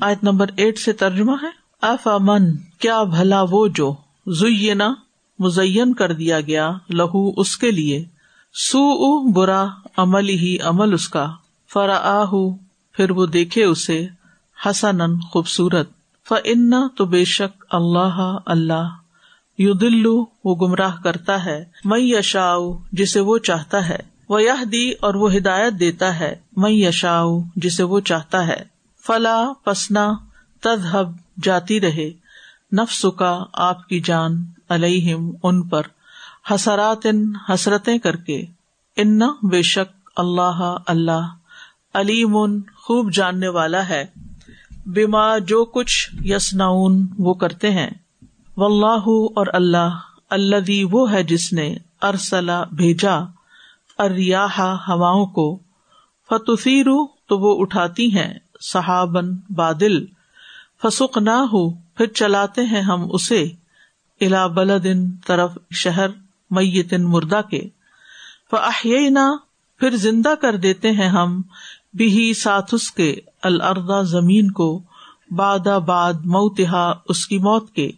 آیت number eight سے ترجمہ ہے۔ اف امن کیا بھلا وہ جو زینا، مزین کر دیا گیا لہو اس کے لیے۔ سو برا عمل ہی عمل اس کا۔ فرا پھر وہ دیکھے اسے حسن خوبصورت۔ ف ان تو بے شک اللہ اللہ یو دلو وہ گمراہ کرتا ہے۔ میں یشا جسے وہ چاہتا ہے۔ وہ یہ دی اور وہ ہدایت دیتا ہے۔ میں یشا جسے وہ چاہتا ہے۔ فلا پسنا تدہب جاتی رہے۔ نفس کا آپ کی جان، علیہم، ان پر۔ حسرات ان حسرتیں کر کے۔ ان، بے شک، اللہ اللہ۔ علیم خوب جاننے والا ہے۔ بیما جو کچھ یسناون وہ کرتے ہیں۔ و اللہ اور اللہ اللہ وہ ہے جس نے ارسلا بھیجا۔ اریاح، ہواؤں کو۔ فتفیرو تو وہ اٹھاتی ہیں۔ صحابن بادل۔ فسق نہ ہو پھر چلاتے ہیں ہم اسے الا بلدن طرف شہر میتن مردہ کے۔ فاحینا پھر زندہ کر دیتے ہیں ہم بھی ساتھ اس کے الردا زمین کو باد باد موتہا اس کی موت کے۔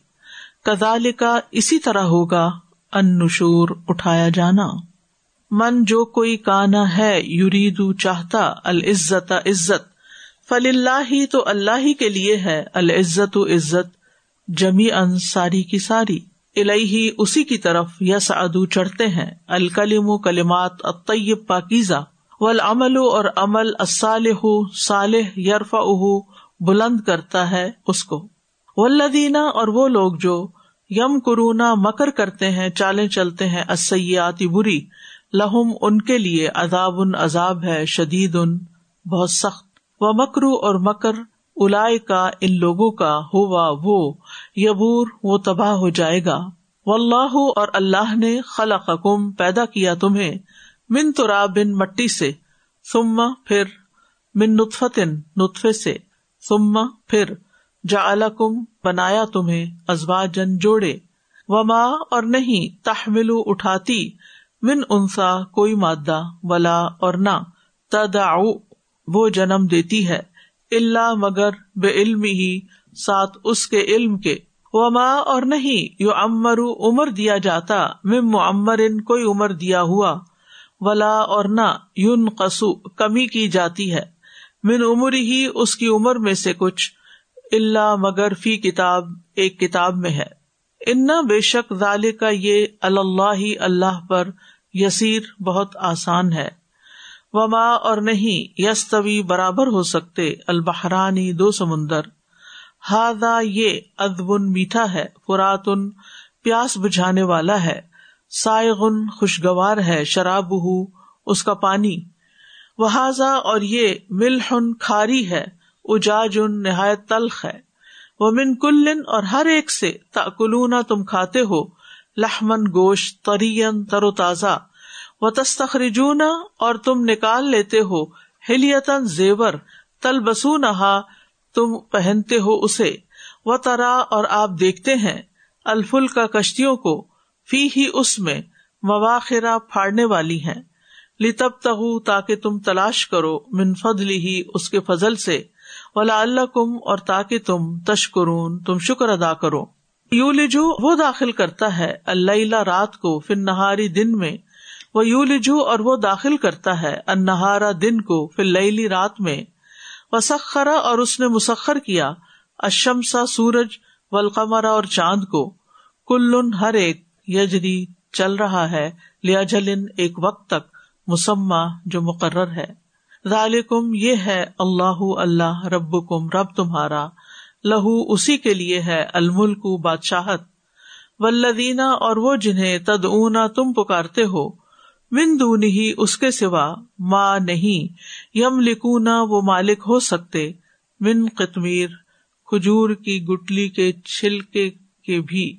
کزال کا اسی طرح ہوگا ان نشور اٹھایا جانا۔ من جو کوئی کانا ہے، یریدو چاہتا، العزت عزت۔ فل اللہ ہی تو اللہ ہی کے لیے ہے، العزت و عزت جمی ان ساری کی ساری۔ الہی اسی کی طرف یس ادو چڑھتے ہیں الکلیم و کلمات اطیب پاکیزہ۔ ولعمل اور عمل الصالح، صالح یرفا اہ بلند کرتا ہے اس کو۔ ولدینہ اور وہ لوگ جو یم کرونا مکر کرتے ہیں، چالیں چلتے ہیں اسیاتی بری، لہم ان کے لیے عذاب ان عذاب ہے، شدید ان بہت سخت۔ و مکرو اور مکر الا کا ان لوگوں کا ہوا وہ، یبور، وہ تباہ ہو جائے گا۔ و اللہ اور اللہ نے خلا پیدا کیا تمہیں من تو بن مٹی سے سما پھر من نطفتن نطفے سے سما پھر جا بنایا تمہیں ازوا جن جوڑے۔ و ماں اور نہیں تحمل اٹھاتی، من انسا کوئی مادہ، ولا اور نہ تدا وہ جنم دیتی ہے۔ اللہ مگر بے علم ہی، ساتھ اس کے علم کے۔ وما اور نہیں یو امر عمر دیا جاتا۔ مم عمر ان کوئی عمر دیا ہوا۔ ولا اور نہ یون قسو کمی کی جاتی ہے۔ من عمر ہی اس کی عمر میں سے کچھ۔ اللہ مگر فی کتاب، ایک کتاب میں ہے۔ انا بے شک ظال کا یہ اللہ اللہ پر یسیر، بہت آسان ہے۔ وما اور نہیں یس طوی برابر ہو سکتے، البحرانی دو سمندر۔ ہادا یہ ادبن میٹھا ہے، فراتن پیاس بجھانے والا ہے۔ سائغن خوشگوار ہے شراب اس کا پانی۔ وہذا اور یہ ملحن کھاری ہے اجاج ان نہایت تلخ ہے۔ وہ من کلن اور ہر ایک سے تاکلونا تم کھاتے ہو، لحمن گوشت ترین تر و تازہ۔ و تستخرجونا اور تم نکال لیتے ہو ہلیتن زیور تل بسو نہا تم پہنتے ہو اسے۔ و ترا اور آپ دیکھتے ہیں الفل کا کشتیوں کو فی ہی اس میں مواخرا پھاڑنے والی ہیں۔ لتب تغ تاکہ تم تلاش کرو، من فضلی ہی اس کے فضل سے۔ ولا اللہ کم اور تاکہ تم تشکرون، تم شکر ادا کرو۔ یو لجو وہ داخل کرتا ہے اللہ رات کو پھر نہاری دن میں وہ یو لجو اور وہ داخل کرتا ہے انہارا دن کو پھر لئی رات میں۔ وسخرا اور اس نے مسخر کیا اشمسا سورج ولقمرا اور چاند کو۔ کل ہر ایک یجری چل رہا ہے لیا جلن ایک وقت تک مسمہ جو مقرر ہے۔ ذالکم یہ ہے اللہ اللہ رب کم رب تمہارا۔ لہو اسی کے لیے ہے الملک بادشاہت۔ ولدینہ اور وہ جنہیں تد تم پکارتے ہو۔ من دون ہی اس کے سوا ماں نہیں۔ یم لکونا وہ مالک ہو سکتے۔ من قطمیر، کھجور کی گٹلی کے چھلکے کے بھی۔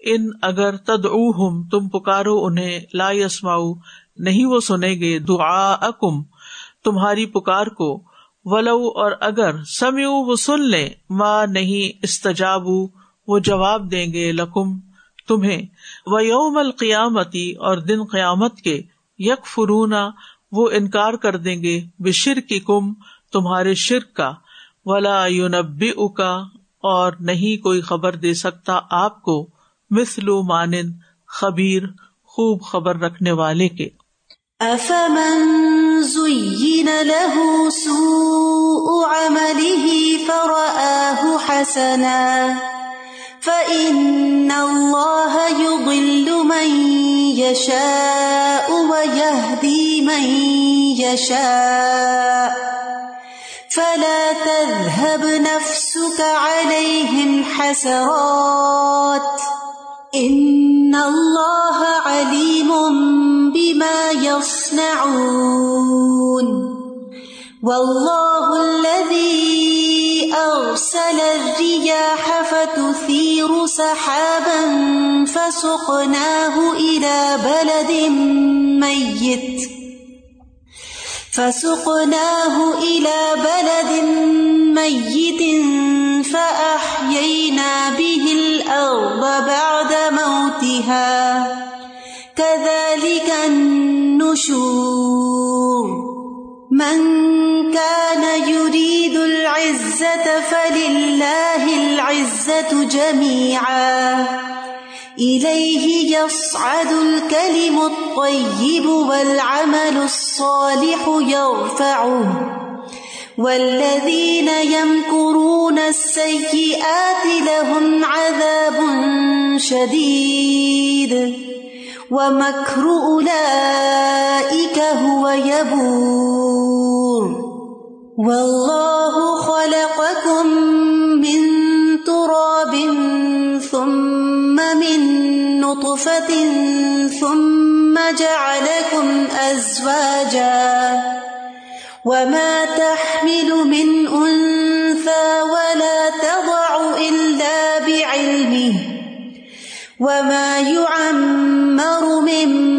ان اگر تد ہم تم پکارو انہیں۔ لا یسماؤ نہیں وہ سنے گے۔ دعا اکم تمہاری پکار کو۔ ولو، اور اگر سمیو وہ سن لے ماں نہیں استجاب وہ جواب دیں گے لکم۔ تمہیں۔ و یوم القیامتی اور دن قیامت کے یک فرونا وہ انکار کر دیں گے بے شر کی کم تمہارے شرک کا۔ ولا یونبی اکا اور نہیں کوئی خبر دے سکتا آپ کو مثلو مانند خبیر، خوب خبر رکھنے والے کے۔ افمن زين له سوء عمله فرآه حسنا، فإن الله يضل من يشاء ويهدي من يشاء فلا تذهب نفسك عليهم حسرات ان اللہ علیم بما يصنعون واللہ الذي ارسل الرياح فتثير سحابا فسقناه الى بلد ميت. فسقناه الى بلد ميت فأحيينا به الأرض بعد موتها. كذلك النشور من كان يريد العزة فلله العزة جميعا. إليه يصعد الكلم الطيب والعمل الصالح يرفعه والذين يمكرون السيئات لهم عذاب شديد. ومكر أولئك هو يبور. والله خلقكم من تراب ثم من نطفة ثم جعلكم أزواجاً وما تحمل من أنثى ولا تضع إلا بعلمه وما يعمر من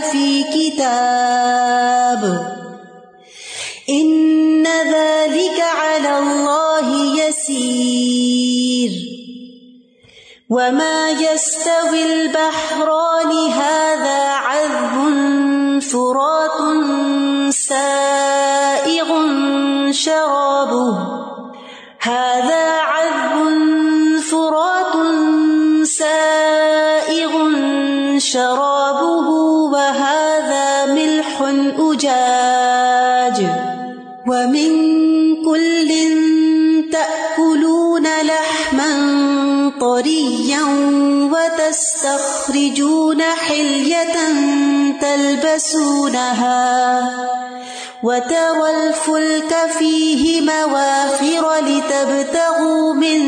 في كتاب إن ذلك على الله يسير وما يستوي البحران هذا عذب فرات سائغ شرابه هذا عذب فرات سائغ شرابه ومن كل تأكلون لحما طريا وتستخرجون حلية تلبسونها وترى الفلك فيه مواخر لتبتغوا من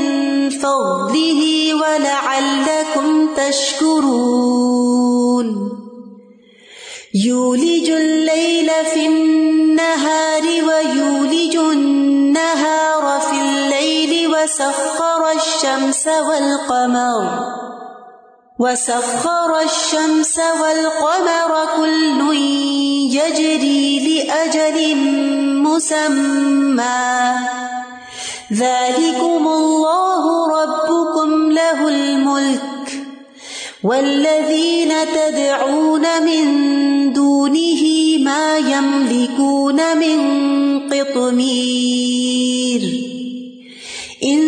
فضله ولعلكم تشكرون يولج الليل في النهار النهار ويولج النهار في الليل وسخر الشمس والقمر. وسخر الشمس والقمر كل يجري لأجل مسمى. ذلكم الله ربكم له الملك. والذين تدعون من دونه ما يملكون من قطمير. إن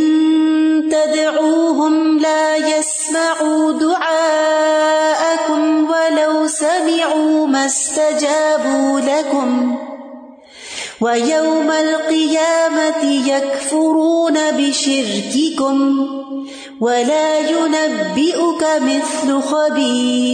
تدعوهم لا يسمعوا دعاءكم ولو سمعوا ما استجابوا لكم. ويوم القيامة يكفرون بشرككم ولا ينبئك مثل خبير.